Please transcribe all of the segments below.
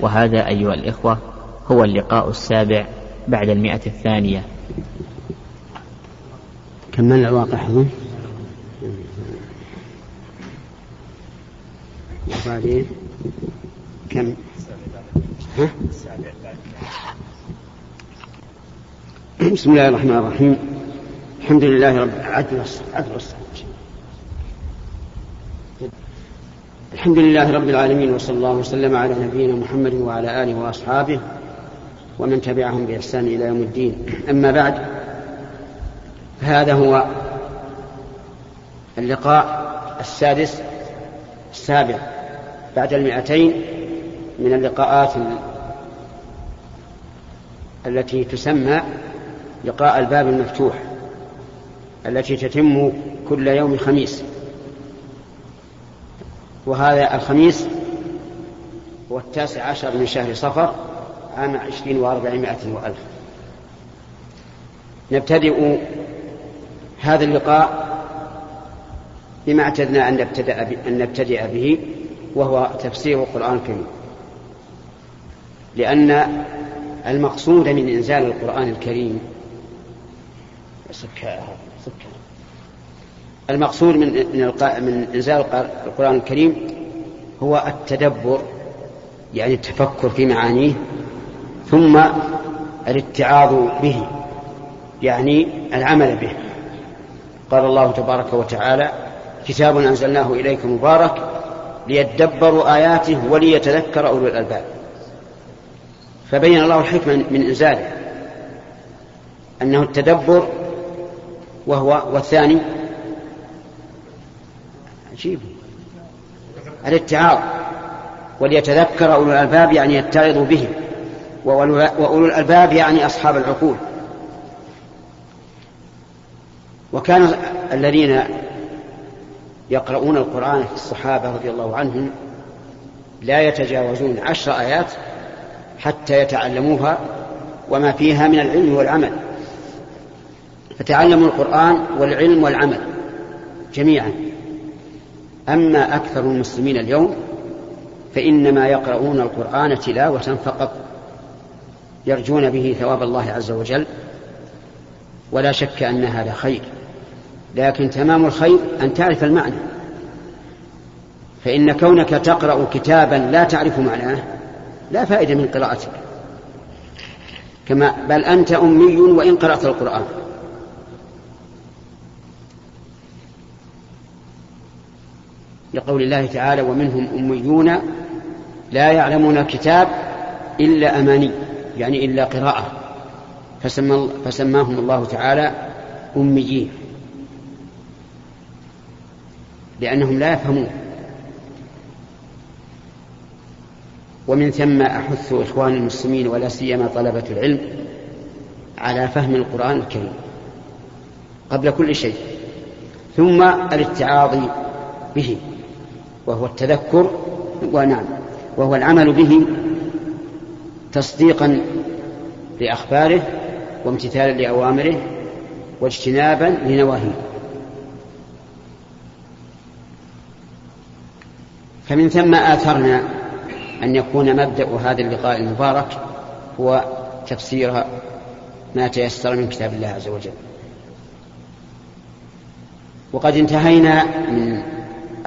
وهذا أيها الإخوة هو اللقاء السابع بعد المئة الثانية. كملنا الواقع أظن وبعدين كم؟ ها؟ بسم الله الرحمن الرحيم. الحمد لله رب العالمين. عدل الحمد لله رب العالمين وصلى الله وسلم على نبينا محمد وعلى آله وأصحابه ومن تبعهم بإحسان إلى يوم الدين. أما بعد هذا هو اللقاء السادس السابع بعد المئتين من اللقاءات التي تسمى لقاء الباب المفتوح التي تتم كل يوم خميس. وهذا الخميس هو التاسع عشر من شهر صفر عام عشرين وأربعمائة وألف. نبتدئ هذا اللقاء بما اعتدنا أن نبتدأ, أن نبتدئ به وهو تفسير القرآن الكريم. لأن المقصود من إنزال القرآن الكريم المقصود من من إنزال القرآن الكريم هو التدبر يعني التفكر في معانيه ثم الاتعاظ به يعني العمل به. قال الله تبارك وتعالى كتاب أنزلناه إليك مبارك ليدبروا آياته وليتذكر أولو الألباب. فبين الله الحكمة من إنزاله أنه التدبر وهو والثاني عجيب الاتعاظ وليتذكر أولو الألباب يعني يتعظوا به. وأولو الألباب يعني أصحاب العقول. وكان الذين يقرؤون القرآن في الصحابة رضي الله عنهم لا يتجاوزون عشر آيات حتى يتعلموها وما فيها من العلم والعمل. فتعلموا القرآن والعلم والعمل جميعا. أما أكثر المسلمين اليوم فإنما يقرؤون القرآن تلاوة فقط يرجون به ثواب الله عز وجل ولا شك أن هذا خير. لكن تمام الخير أن تعرف المعنى. فإن كونك تقرأ كتابا لا تعرف معناه لا فائدة من قراءتك. كما بل أنت أمي وإن قرأت القرآن. لقول الله تعالى ومنهم أميون لا يعلمون الكتاب إلا أماني يعني إلا قراءة. فسمى فسماهم الله تعالى أميين. لأنهم لا يفهمون. ومن ثم أحث إخوان المسلمين ولا سيما طلبة العلم على فهم القرآن الكريم قبل كل شيء ثم الاتعاظ به. وهو التذكر ونعم. وهو العمل به تصديقا لأخباره وامتثالا لأوامره واجتنابا لنواهيه. فمن ثم آثرنا أن يكون مبدأ هذا اللقاء المبارك هو تفسير ما تيسر من كتاب الله عز وجل. وقد انتهينا من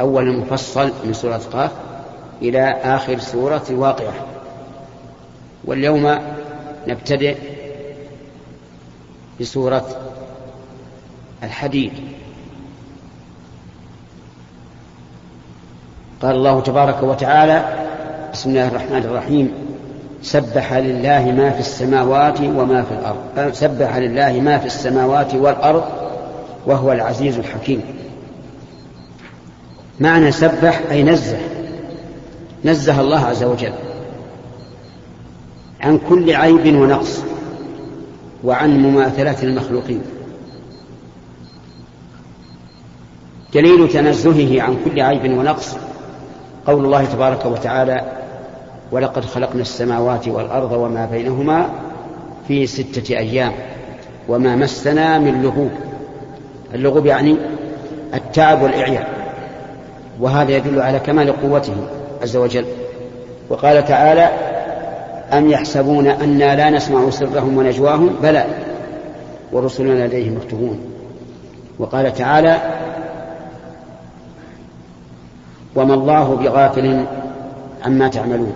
أول المفصل من سورة قاف إلى آخر سورة الواقعة. واليوم نبتدئ بسورة الحديد. قال الله تبارك وتعالى بسم الله الرحمن الرحيم. سبح لله ما في السماوات وما في الأرض سبح لله ما في السماوات والأرض وهو العزيز الحكيم. معنى سبح أي نزه. نزه الله عز وجل عن كل عيب ونقص وعن مماثلة المخلوقين. دليل تنزهه عن كل عيب ونقص قول الله تبارك وتعالى ولقد خلقنا السماوات والأرض وما بينهما في ستة أيام وما مسنا من لغوب. اللغوب يعني التعب والإعياء وهذا يدل على كمال قوته عز وجل. وقال تعالى أم يحسبون أنا لا نسمع سرهم ونجواهم؟ بلى ورسلنا لديهم مكتوبون وقال تعالى وما الله بغافل عما تعملون.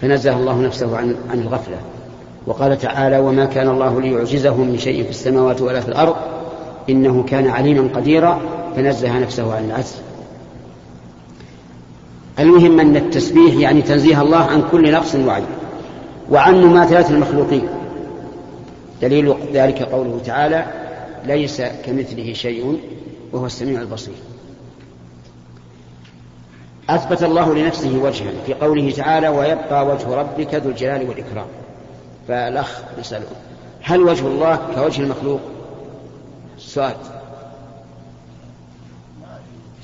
فنزه الله نفسه عن عن الغفلة. وقال تعالى وما كان الله ليعجزه من شيء في السماوات ولا في الأرض إنه كان عليما قديرا. فنزه نفسه عن العجز. المهم أن التسبيح يعني تنزيه الله عن كل نقص وعيب وعن مماثلة المخلوقين. دليل ذلك قوله تعالى ليس كمثله شيء وهو السميع البصير أثبت الله لنفسه وجها في قوله تعالى ويبقى وجه ربك ذو الجلال والإكرام فالأخ يسأله هل وجه الله كوجه المخلوق؟ سؤال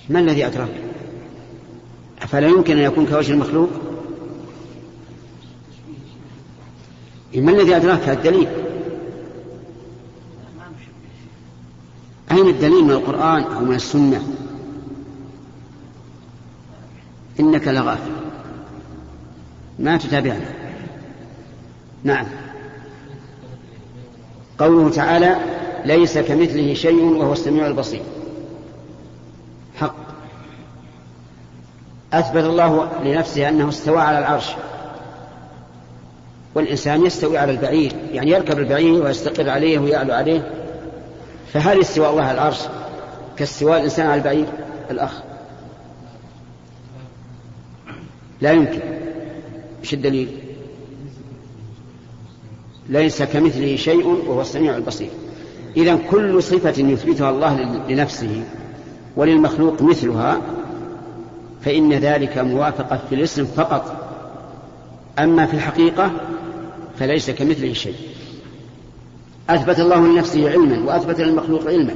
ما الذي أدراك فلا يمكن أن يكون كوجه المخلوق؟ ما الذي أدراك الدليل؟ أين الدليل من القرآن أو من السنة؟ إنك لغافل. ما تتابعنا. نعم. قوله تعالى ليس كمثله شيء وهو السميع البصير. أثبت الله لنفسه أنه استوى على العرش. والإنسان يستوي على البعير يعني يركب البعير ويستقر عليه ويعلو عليه. فهل استواء الله على العرش؟ كاستواء الإنسان على البعير الأخ. لا يمكن. إيش الدليل؟ ليس كمثله شيء وهو السميع البصير. إذا كل صفة يثبتها الله لنفسه وللمخلوق مثلها فإن ذلك موافقة في الاسم فقط. أما في الحقيقة فليس كمثله شيء. أثبت الله لنفسه علما وأثبت للمخلوق علما.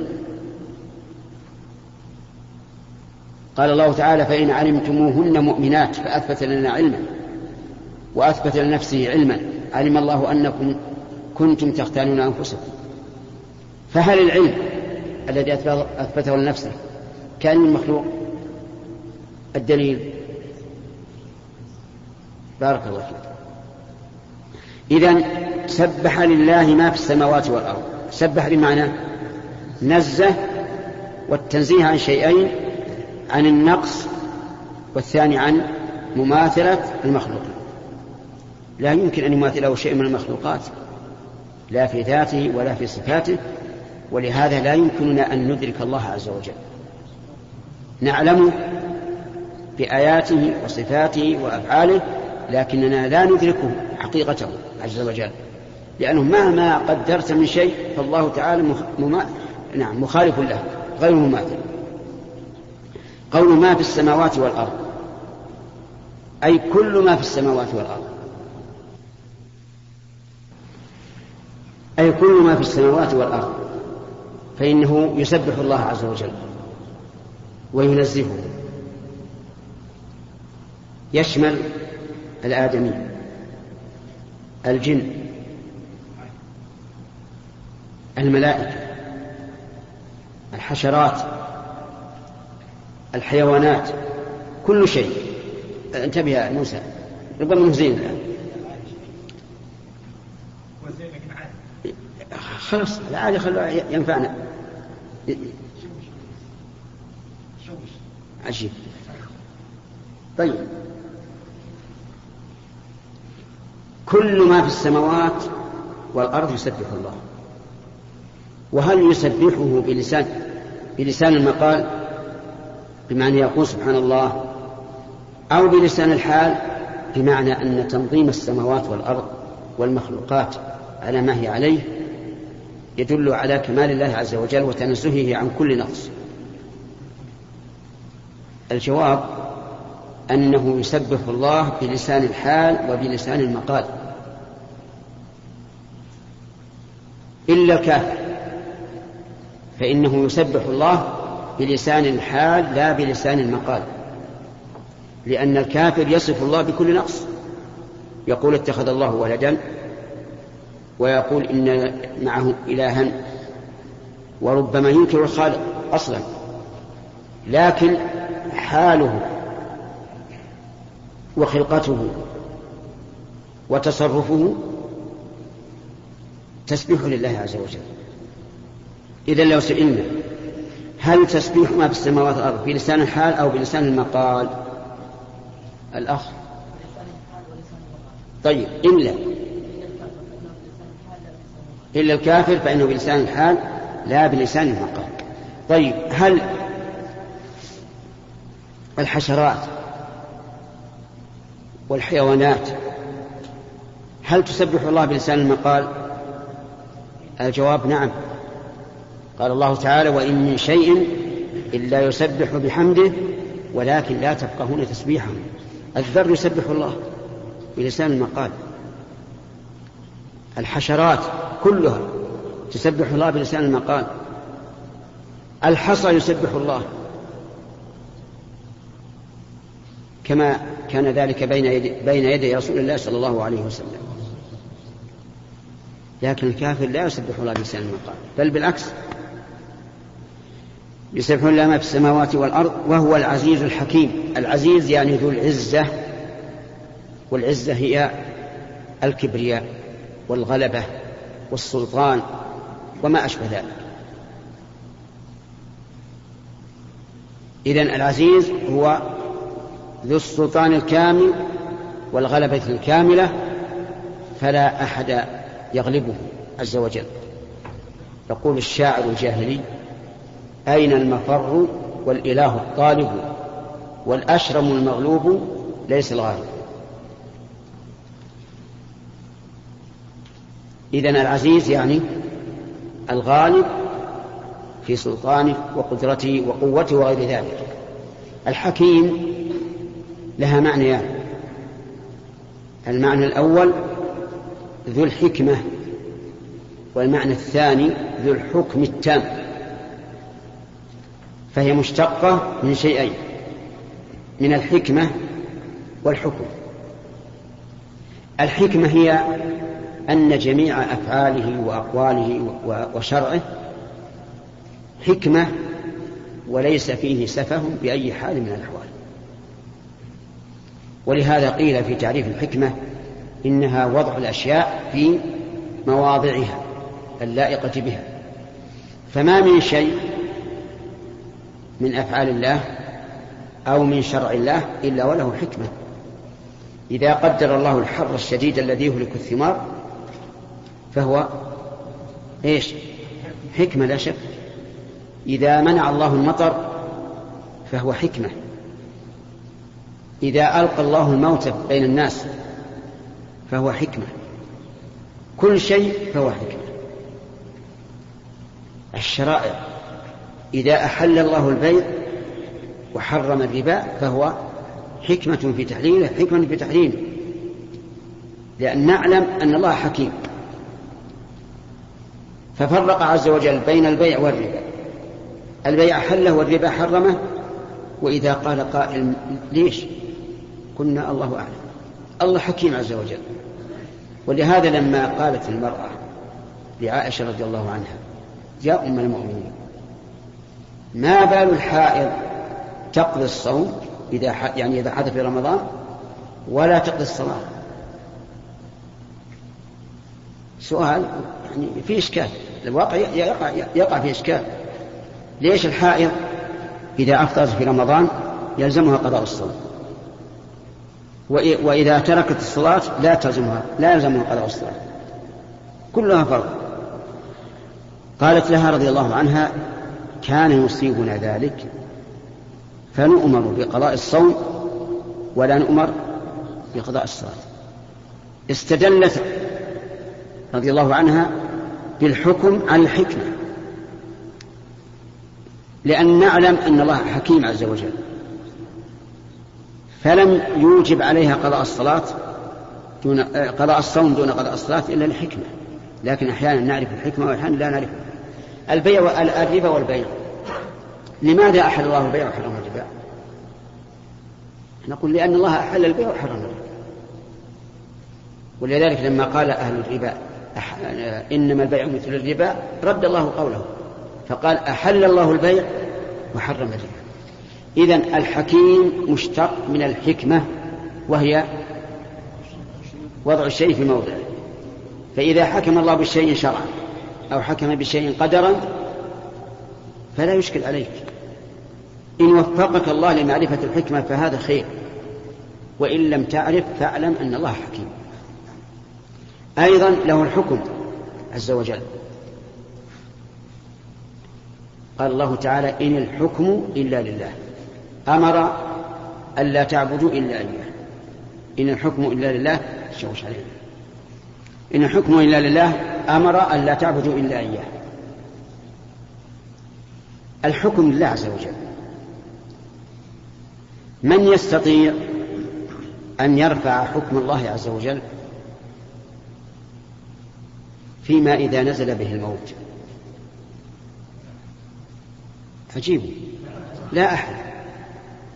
قال الله تعالى فإن علمتموهن مؤمنات فأثبت لنا علما وأثبت لنفسه علما. علم الله أنكم كنتم تختانون أنفسكم. فهل العلم الذي أثبته لنفسه كان المخلوق الدليل. بارك الله فيك. إذا سبح لله ما في السماوات والأرض. سبح بمعنى نزه والتنزيه عن شيئين عن النقص والثاني عن مماثلة المخلوق. لا يمكن أن يماثله شيء من المخلوقات لا في ذاته ولا في صفاته ولهذا لا يمكننا أن ندرك الله عز وجل. نعلم بآياته وصفاته وأفعاله لكننا لا ندركه حقيقته عز وجل. لأنه مهما قدرت من شيء فالله تعالى مما... نعم مخالف له غير مماثل. قول ما في السماوات والأرض. أي كل ما في السماوات والأرض. أي كل ما في السماوات والأرض. فإنه يسبح الله عز وجل. وينزهه. يشمل الآدمي الجن الملائكة الحشرات الحيوانات كل شيء. انتبه يا موسى ربما إنه زين الآن. خلاص العادي خلوه ينفعنا. عجيب. طيب. كل ما في السماوات والأرض يسبح الله. وهل يسبحه بلسان بلسان المقال؟ بمعنى يقول سبحان الله. أو بلسان الحال؟ بمعنى أن تنظيم السماوات والأرض والمخلوقات على ما هي عليه يدل على كمال الله عز وجل وتنزهه عن كل نقص. الجواب أنه يسبح الله بلسان الحال وبلسان المقال. إلا الكافر. فإنه يسبح الله بلسان الحال لا بلسان المقال. لأن الكافر يصف الله بكل نقص. يقول اتخذ الله ولدا ويقول إن معه إلها وربما ينكر الخالق أصلا. لكن حاله وخلقته وتصرفه تسبيح لله عز وجل. إذا لو سئلنا هل تسبيح ما في السماوات والأرض بلسان الحال أو بلسان المقال؟ الأخ. طيب إلا إلا الكافر فإنه بلسان الحال لا بلسان المقال. طيب هل الحشرات والحيوانات هل تسبح الله بلسان المقال؟ الجواب نعم. قال الله تعالى وإن من شيء إلا يسبح بحمده ولكن لا تفقهون تسبيحهم الذر يسبح الله بلسان المقال. الحشرات كلها تسبح الله بلسان المقال. الحصى يسبح الله كما كان ذلك بين يدي, بين يدي رسول الله صلى الله عليه وسلم. لكن الكافر لا يسبح الله بلسان المقال بل بالعكس. يسبح الله ما في السماوات والأرض وهو العزيز الحكيم. العزيز يعني ذو العزة والعزة هي الكبرياء والغلبة والسلطان وما أشبه ذلك. إذن العزيز هو ذو السلطان الكامل والغلبة الكاملة فلا أحد يغلبه عز وجل. يقول الشاعر الجاهلي أين المفر والإله الطالب والأشرم المغلوب ليس الغالب. إذن العزيز يعني الغالب في سلطانه وقدرته وقوته وغير ذلك. الحكيم لها معنيان. يعني. المعنى الأول ذو الحكمة والمعنى الثاني ذو الحكم التام. فهي مشتقة من شيئين من الحكمة والحكم. الحكمة هي أن جميع أفعاله وأقواله وشرعه حكمة وليس فيه سفه بأي حال من الأحوال. ولهذا قيل في تعريف الحكمة إنها وضع الأشياء في مواضعها اللائقة بها. فما من شيء من أفعال الله أو من شرع الله إلا وله حكمة. إذا قدر الله الحر الشديد الذي يهلك الثمار فهو إيش؟ حكمة لا شك. إذا منع الله المطر فهو حكمة. إذا ألقى الله الموت بين الناس فهو حكمة. كل شيء فهو حكمة. الشرائع إذا أحل الله البيع وحرم الربا فهو حكمة في تحليله حكمة في تحريمه لأن نعلم أن الله حكيم. ففرق عز وجل بين البيع والربا. البيع حله والربا حرمه وإذا قال قائل ليش؟ قلنا الله أعلم. الله حكيم عز وجل. ولهذا لما قالت المرأة لعائشة رضي الله عنها يا أم المؤمنين ما بال الحائض تقضي الصوم إذا يعني إذا حدث في رمضان ولا تقضي الصلاة؟ سؤال يعني في إشكال الواقع يقع, يقع في إشكال. ليش الحائض إذا أفطرت في رمضان يلزمها قضاء الصوم؟ وإذا تركت الصلاة لا تلزمها لا يلزمها قضاء الصلاة. كلها فرض. قالت لها رضي الله عنها كان يصيبنا ذلك فنؤمر بقضاء الصوم ولا نؤمر بقضاء الصلاة. استدلت رضي الله عنها بالحكم على الحكمة لأن نعلم أن الله حكيم عز وجل. فلم يوجب عليها قضاء الصلاة دون قضاء الصوم دون قضاء الصلاة إلا الحكمة لكن أحيانا نعرف الحكمة وأحيانا لا نعرفها البيع الربا والبيع. لماذا أحل الله البيع وحرم الربا؟ نقول لأن الله أحل البيع وحرم الربا. ولذلك لما قال أهل الربا إنما البيع مثل الربا رد الله قوله. فقال أحل الله البيع وحرم الربا. إذا الحكيم مشتق من الحكمة وهي وضع الشيء في موضعه فإذا حكم الله بالشيء شرعا أو حكم بشيء قدرا فلا يشكل عليك. إن وفقك الله لمعرفة الحكمة فهذا خير. وإن لم تعرف فاعلم أن الله حكيم. أيضا له الحكم عز وجل. قال الله تعالى إن الحكم إلا لله. أمر ألا تعبدوا إلا إياه. إن الحكم إلا لله شوش عليه. إن الحكم إلا لله أمر ألا تعبدوا إلا إياه. الحكم لله عز وجل. من يستطيع أن يرفع حكم الله عز وجل فيما إذا نزل به الموت؟ عجيب لا أحد.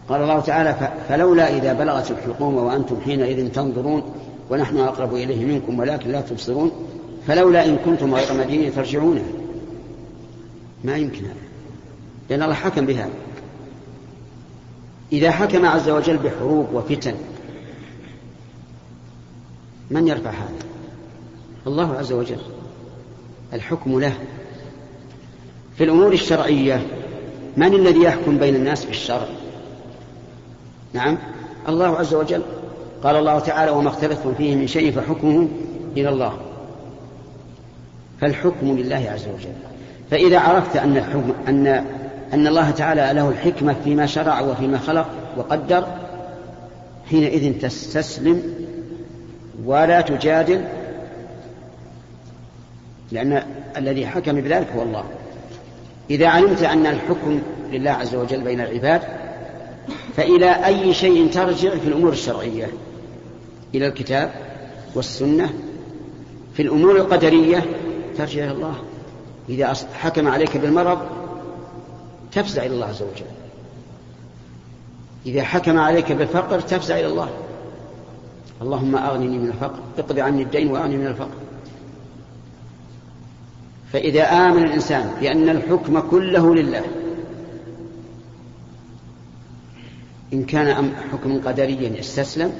قال الله تعالى فلولا إذا بلغت الحلقوم وأنتم حينئذ تنظرون ونحن أقرب إليه منكم ولكن لا تبصرون فلولا إن كنتم غير مدينين ترجعونه ما يمكن هذا لأن الله حكم بهذا. إذا حكم عز وجل بحروب وفتن من يرفع هذا؟ الله عز وجل. الحكم له. في الأمور الشرعية من الذي يحكم بين الناس بالشرع؟ نعم. الله عز وجل قال الله تعالى وما اختلفتم فيه من شيء فحكمه إلى الله. فالحكم لله عز وجل. فإذا عرفت أن الحكم أن أن الله تعالى له الحكمة فيما شرع وفيما خلق وقدر حينئذ تستسلم ولا تجادل لأن الذي حكم بذلك هو الله. إذا علمت أن الحكم لله عز وجل بين العباد فإلى أي شيء ترجع في الأمور الشرعية؟ إلى الكتاب والسنة. في الأمور القدرية ترجع إلى الله. إذا حكم عليك بالمرض تفزع إلى الله عز وجل. إذا حكم عليك بالفقر تفزع إلى الله. اللهم أغنني من الفقر. اقض عني الدين وأغنني من الفقر. فإذا آمن الإنسان بأن الحكم كله لله إن كان حكم قدريا استسلم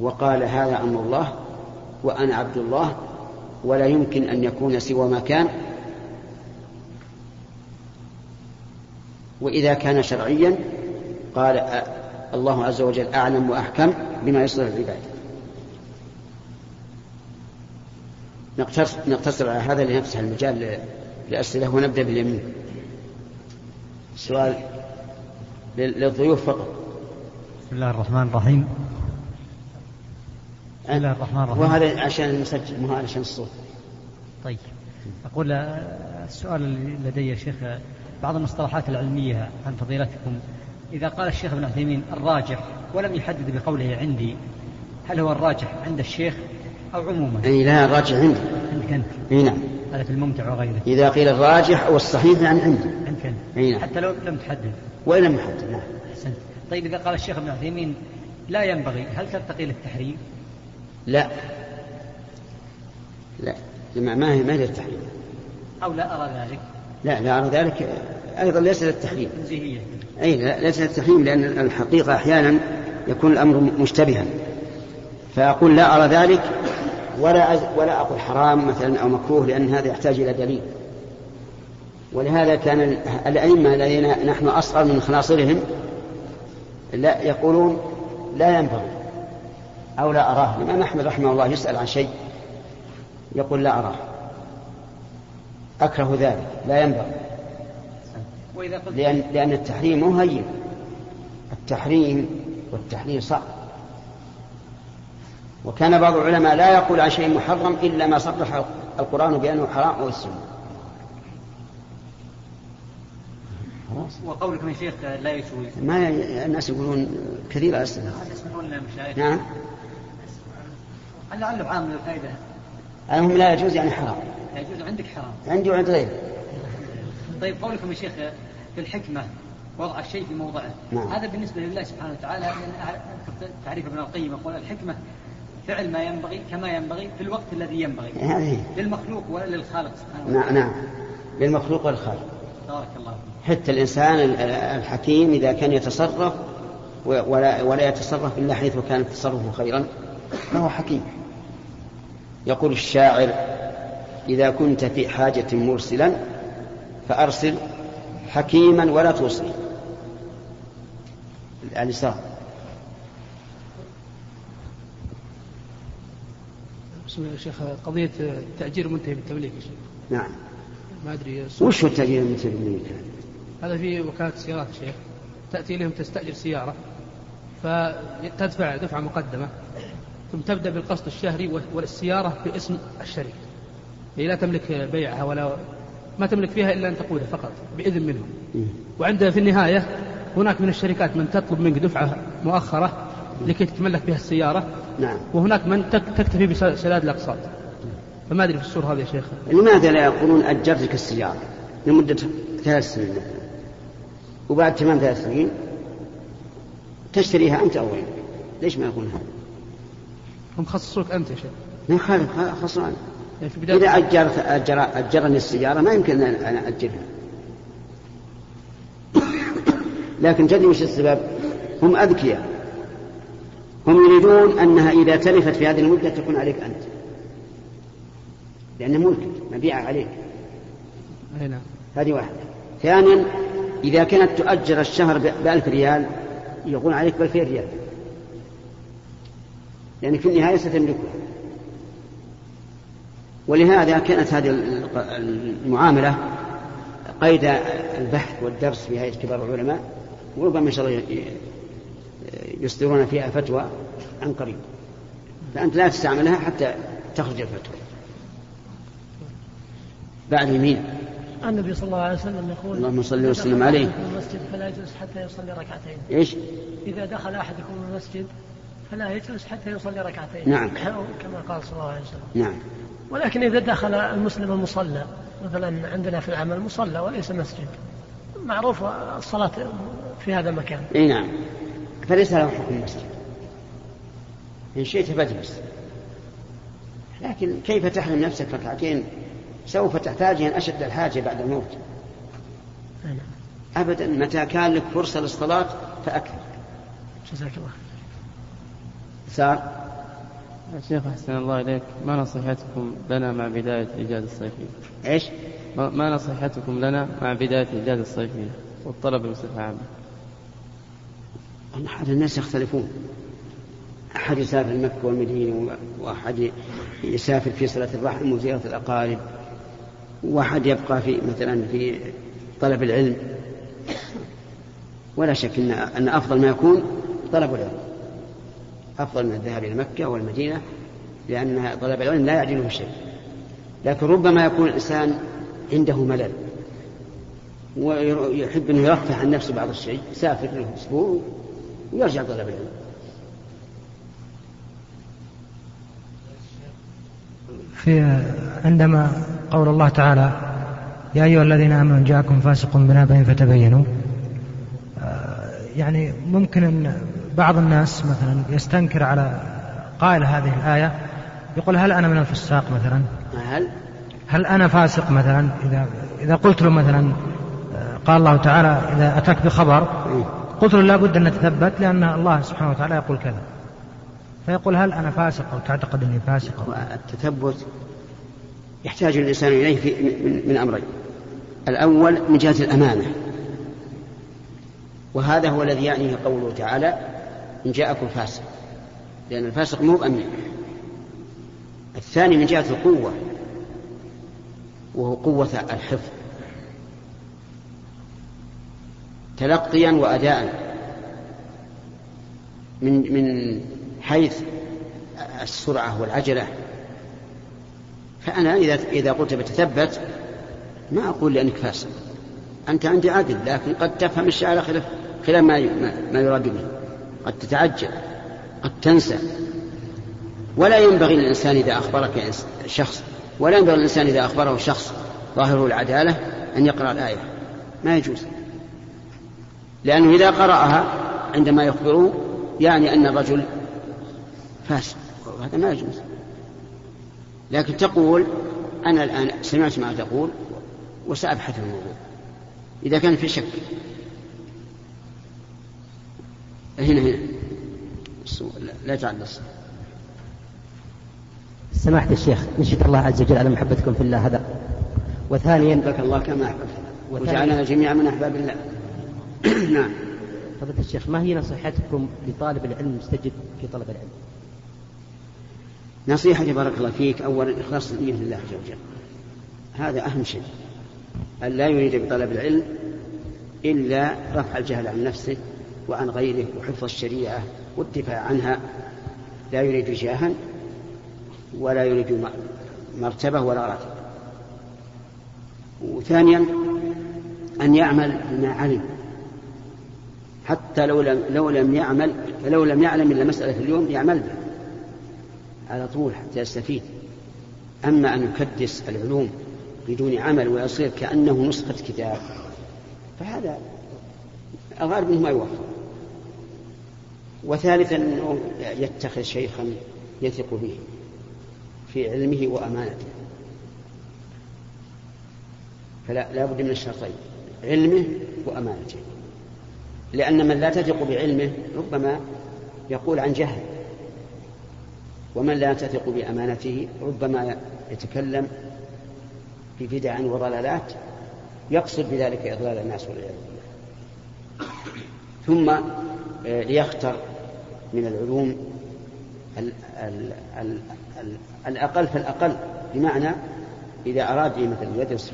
وقال هذا أمر الله وأنا عبد الله ولا يمكن أن يكون سوى ما كان وإذا كان شرعيا قال الله عز وجل أعلم وأحكم بما يصلح العباد. نقتصر على هذا لنفتح المجال للأسئلة ونبدأ باليمين. سؤال للضيوف فقط. بسم الله الرحمن الرحيم. بسم الله الرحمن الرحيم. وهذا عشان نسجل مو عشان الصوت. طيب. أقول السؤال اللي لدي يا شيخ بعض المصطلحات العلمية عن فضيلتكم. إذا قال الشيخ ابن عثيمين الراجح ولم يحدد بقوله عندي هل هو الراجح عند الشيخ أو عموما؟ أي لا الراجح عندي. عندك أنت؟ أي نعم. في الممتع وغيره. إذا قيل الراجح أو الصحيح يعني عندي. أنت أي نعم. حتى لو لم تحدد. وإن لم يحدد نعم. أحسنت. طيب إذا قال الشيخ ابن عثيمين لا ينبغي هل ترتقي للتحريم؟ لا. لا. ما هي ما هي للتحريم؟ أو لا أرى ذلك. لا لا أرى ذلك. أيضا ليس للتحريم. تنزيهية أي لا ليس للتحريم لأن الحقيقة أحيانا يكون الأمر مشتبها. فأقول لا أرى ذلك ولا ولا أقول حرام مثلا أو مكروه لأن هذا يحتاج إلى دليل. ولهذا كان الأئمة الذين نحن أصغر من خناصرهم لا يقولون لا ينبغي أو لا أراه. الإمام أحمد رحمه الله يسأل عن شيء يقول لا أراه. أكره ذلك لا ينبغي. لأن, لأن التحريم مو هين التحريم والتحليل صعب. وكان بعض العلماء لا يقول عن شيء محرم إلا ما صرح القرآن بأنه حرام أو السنة. وقولكم يا شيخ لا يجوز ما الناس يقولون كثير على السنة. نعم. لعله عام للفائدة المهم لا يجوز يعني حرام. لا يجوز عندك حرام. عندي وعند غيري. طيب قولكم يا شيخ في الحكمة وضع الشيء في موضعه. نعم. هذا بالنسبة لله سبحانه وتعالى تعريف ابن القيم. يقول الحكمة فعل ما ينبغي كما ينبغي في الوقت الذي ينبغي. هذه. للمخلوق ولا للخالق سبحانه وتعالى. نعم. نعم للمخلوق والخالق. بارك الله حتى الإنسان الحكيم إذا كان يتصرف ولا, ولا يتصرف إلا حيث كان التصرف خيرا. فهو حكيم؟ يقول الشاعر إذا كنت في حاجة مرسلا فأرسل حكيما ولا توصي اليسار بسم الله شيخ. قضية التأجير منتهي بالتمليك يا شيخ. نعم. ما أدري وش هو التأجير المنتهي بالتمليك؟ هذا في وكالة السيارات يا شيخ. تأتي لهم تستأجر سيارة فتدفع دفعة مقدمة ثم تبدأ بالقسط الشهري والسيارة باسم الشريك. هي لا تملك بيعها ولا ما تملك فيها إلا أن تقودها فقط بإذن منهم. وعندها في النهاية هناك من الشركات من تطلب منك دفعة مؤخرة لكي تتملك بها السيارة. نعم. وهناك من تكتفي بسداد الأقساط. فما أدري في الصورة هذه يا شيخ. لماذا لا يقولون أجرتك السيارة لمدة ثلاث سنين؟ وبعد تمام ثلاث سنين تشتريها أنت أولا ليش ما يقولون هذا؟ هم خصصوك أنت يا شيخ. ما خالف خصصوا يعني في بداية إذا أجرت أجر أجرني السيارة ما يمكن أن أنا أجرها. لكن تدري وش السبب؟ هم أذكياء. هم يريدون أنها إذا تلفت في هذه المدة تكون عليك أنت. لأنه ملك مبيعة عليك. أي نعم. هذه واحدة. ثانيا إذا كانت تؤجر الشهر بألف ريال يقول عليك بألفين ريال. لأن في النهاية ستملكها. ولهذا كانت هذه المعاملة قيد البحث والدرس في هيئة كبار العلماء وربما إن شاء الله يصدرون فيها فتوى عن قريب. فأنت لا تستعملها حتى تخرج الفتوى. بعد يمين. النبي صلى الله عليه وسلم يقول اللهم صل وسلم عليه. المسجد فلا يجلس حتى يصلي ركعتين. إيش؟ إذا دخل أحدكم المسجد فلا يجلس حتى يصلي ركعتين. نعم. كما قال صلى الله عليه وسلم. نعم. ولكن إذا دخل المسلم المصلى مثلا عندنا في العمل مصلى وليس مسجد معروف الصلاة في هذا المكان. إي نعم. فليس له حكم المسجد. إن شئت فاجلس. لكن كيف تحرم نفسك ركعتين؟ سوف تحتاجهن أشد الحاجة بعد الموت. أبدا متى كان لك فرصة للصلاة؟ فأكثر. جزاك الله. سار يا شيخ أحسن الله إليك. ما نصيحتكم لنا مع بداية الإجازة الصيفية إيش؟ ما نصيحتكم لنا مع بداية الإجازة الصيفية والطلبة بصفة عامة أحد الناس يختلفون. أحد يسافر مكة والمدينة وأحد يسافر في صلة الرحم وزيارة الأقارب وأحد يبقى في مثلا في طلب العلم. ولا شك أن أن أفضل ما يكون طلب العلم. أفضل من الذهاب إلى مكة والمدينة لأن طلب العلم لا يعجله شيء. لكن ربما يكون الإنسان عنده ملل ويحب أنه يرفه عن نفسه بعض الشيء يسافر له أسبوع ويرجع طلب العلم. في عندما قول الله تعالى يا أيها الذين آمنوا جاءكم فاسق بنبأ فتبينوا آه، يعني ممكن أن بعض الناس مثلا يستنكر على قائل هذه الآية يقول هل أنا من الفساق مثلا؟ هل؟ هل أنا فاسق مثلا؟ إذا إذا قلت له مثلا آه، قال الله تعالى إذا أتاك بخبر قلت له لابد أن نتثبت لأن الله سبحانه وتعالى يقول كذا. فيقول هل أنا فاسق أو تعتقد أني فاسق؟ التثبت يحتاج الإنسان إليه في من أمرين. الأول من جهة الأمانة. وهذا هو الذي يعنيه قوله تعالى إن جاءكم فاسق. لأن الفاسق مو أمين الثاني من جهة القوة وهو قوة الحفظ. تلقيا وأداء. من من حيث السرعة والعجلة. فأنا إذا إذا قلت بتثبت ما أقول لأنك فاسق. أنت عندي عادل لكن قد تفهم الشيء على خلاف خلاف ما ما يراد به. قد تتعجل قد تنسى. ولا ينبغي للإنسان إذا أخبرك شخص ولا ينبغي للإنسان إذا أخبره شخص ظاهره العدالة أن يقرأ الآية. ما يجوز. لأنه إذا قرأها عندما يخبره يعني أن الرجل فاسق. وهذا ما يجوز. لكن تقول أنا الآن سمعت ما تقول وسأبحث في الموضوع. إذا كان في شك. هنا هنا. لا تعد الصلاة سماحة الشيخ نشهد الله عز وجل على محبتكم في الله هذا. وثانيا بك الله كما أحببت. وجعلنا جميعا من أحباب الله. نعم. فضيلة الشيخ ما هي نصيحتكم لطالب العلم المستجد في طلب العلم؟ نصيحتي بارك الله فيك أولا إخلاص النية لله عز وجل. هذا أهم شيء. أن لا يريد بطلب العلم إلا رفع الجهل عن نفسه وعن غيره وحفظ الشريعة والدفاع عنها. لا يريد جاها ولا يريد مرتبة ولا راتب. وثانيا أن يعمل بما علم. حتى لو لم لو لم يعمل فلو لم يعلم إلا مسألة اليوم يعمل بها على طول حتى يستفيد. أما أن يكدس العلوم بدون عمل ويصير كأنه نسخة كتاب فهذا الغالب أنه ما يوفق. وثالثا أنه يتخذ شيخا يثق به في علمه وأمانته. فلا لا بد من الشرطين علمه وأمانته. لأن من لا تثق بعلمه ربما يقول عن جهل. ومن لا تثق بأمانته ربما يتكلم ببدع وضلالات يقصد بذلك إضلال الناس والعياذ بالله. ثم آه، ليختر من العلوم ال ال ال ال الأقل فالأقل. بمعنى إذا أراد مثلا يدرس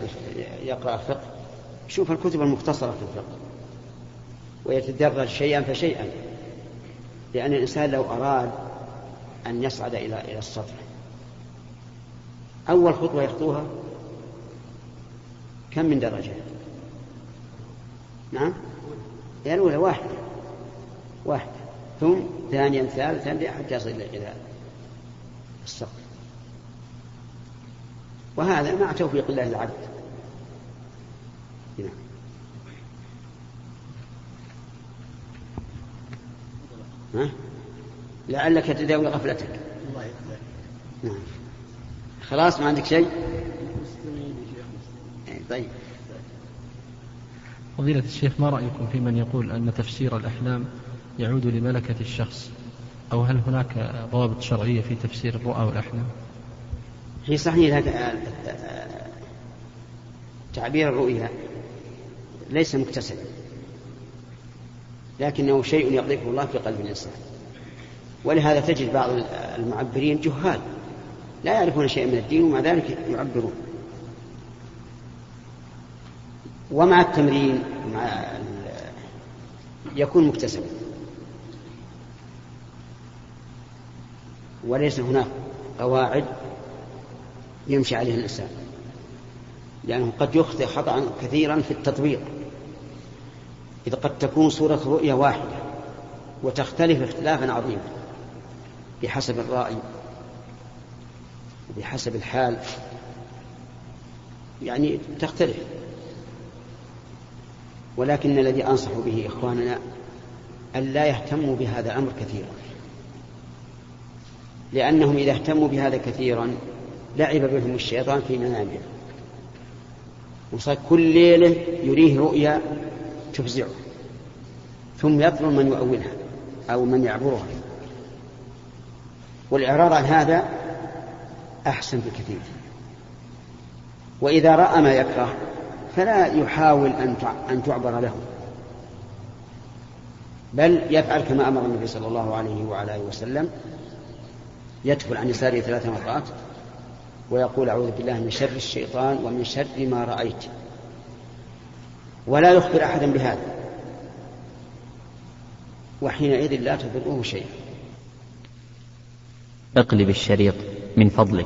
يقرأ الفقه يشوف الكتب المختصرة في الفقه. ويتدرج شيئا فشيئا. لأن الإنسان لو أراد أن يصعد إلى إلى السطح. أول خطوة يخطوها كم من درجة؟ نعم؟ هي الأولى واحدة. واحدة. ثم ثانيا ثالثا حتى يصل إلى السقف وهذا مع توفيق الله العبد نعم. ها؟ لعلك تداوي غفلتك. نعم. خلاص ما عندك شيء؟ إيه، طيب. فضيلة الشيخ ما رأيكم في من يقول أن تفسير الأحلام يعود لملكة الشخص؟ أو هل هناك ضوابط شرعية في تفسير الرؤى والأحلام؟ هي صحيح تعبير الرؤيا ليس مكتسبا. لكنه شيء يقذفه الله في قلب الإنسان. ولهذا تجد بعض المعبرين جهال لا يعرفون شيئا من الدين ومع ذلك يعبرون. ومع التمرين مع يكون مكتسبا. وليس هناك قواعد يمشي عليها الإنسان لأنه قد يخطئ خطأ كثيرا في التطبيق. إذ قد تكون صورة رؤية واحدة وتختلف اختلافا عظيما بحسب الرأي وبحسب الحال يعني تختلف. ولكن الذي أنصح به إخواننا أن لا يهتموا بهذا الأمر كثيرا. لأنهم إذا اهتموا بهذا كثيرا لعب بهم الشيطان في منامه وصار كل ليلة يريه رؤيا تفزعه ثم يطلب من يؤولها أو من يعبرها. والإعراض عن هذا أحسن بكثير. وإذا رأى ما يكره فلا يحاول أن تعبر له. بل يفعل كما أمر النبي صلى الله عليه وعلى آله وسلم يدخل عن يساره ثلاث مرات ويقول أعوذ بالله من شر الشيطان ومن شر ما رأيت. ولا يخبر أحدا بهذا. وحينئذ لا تضره شيء. اقلب الشريط من فضلك.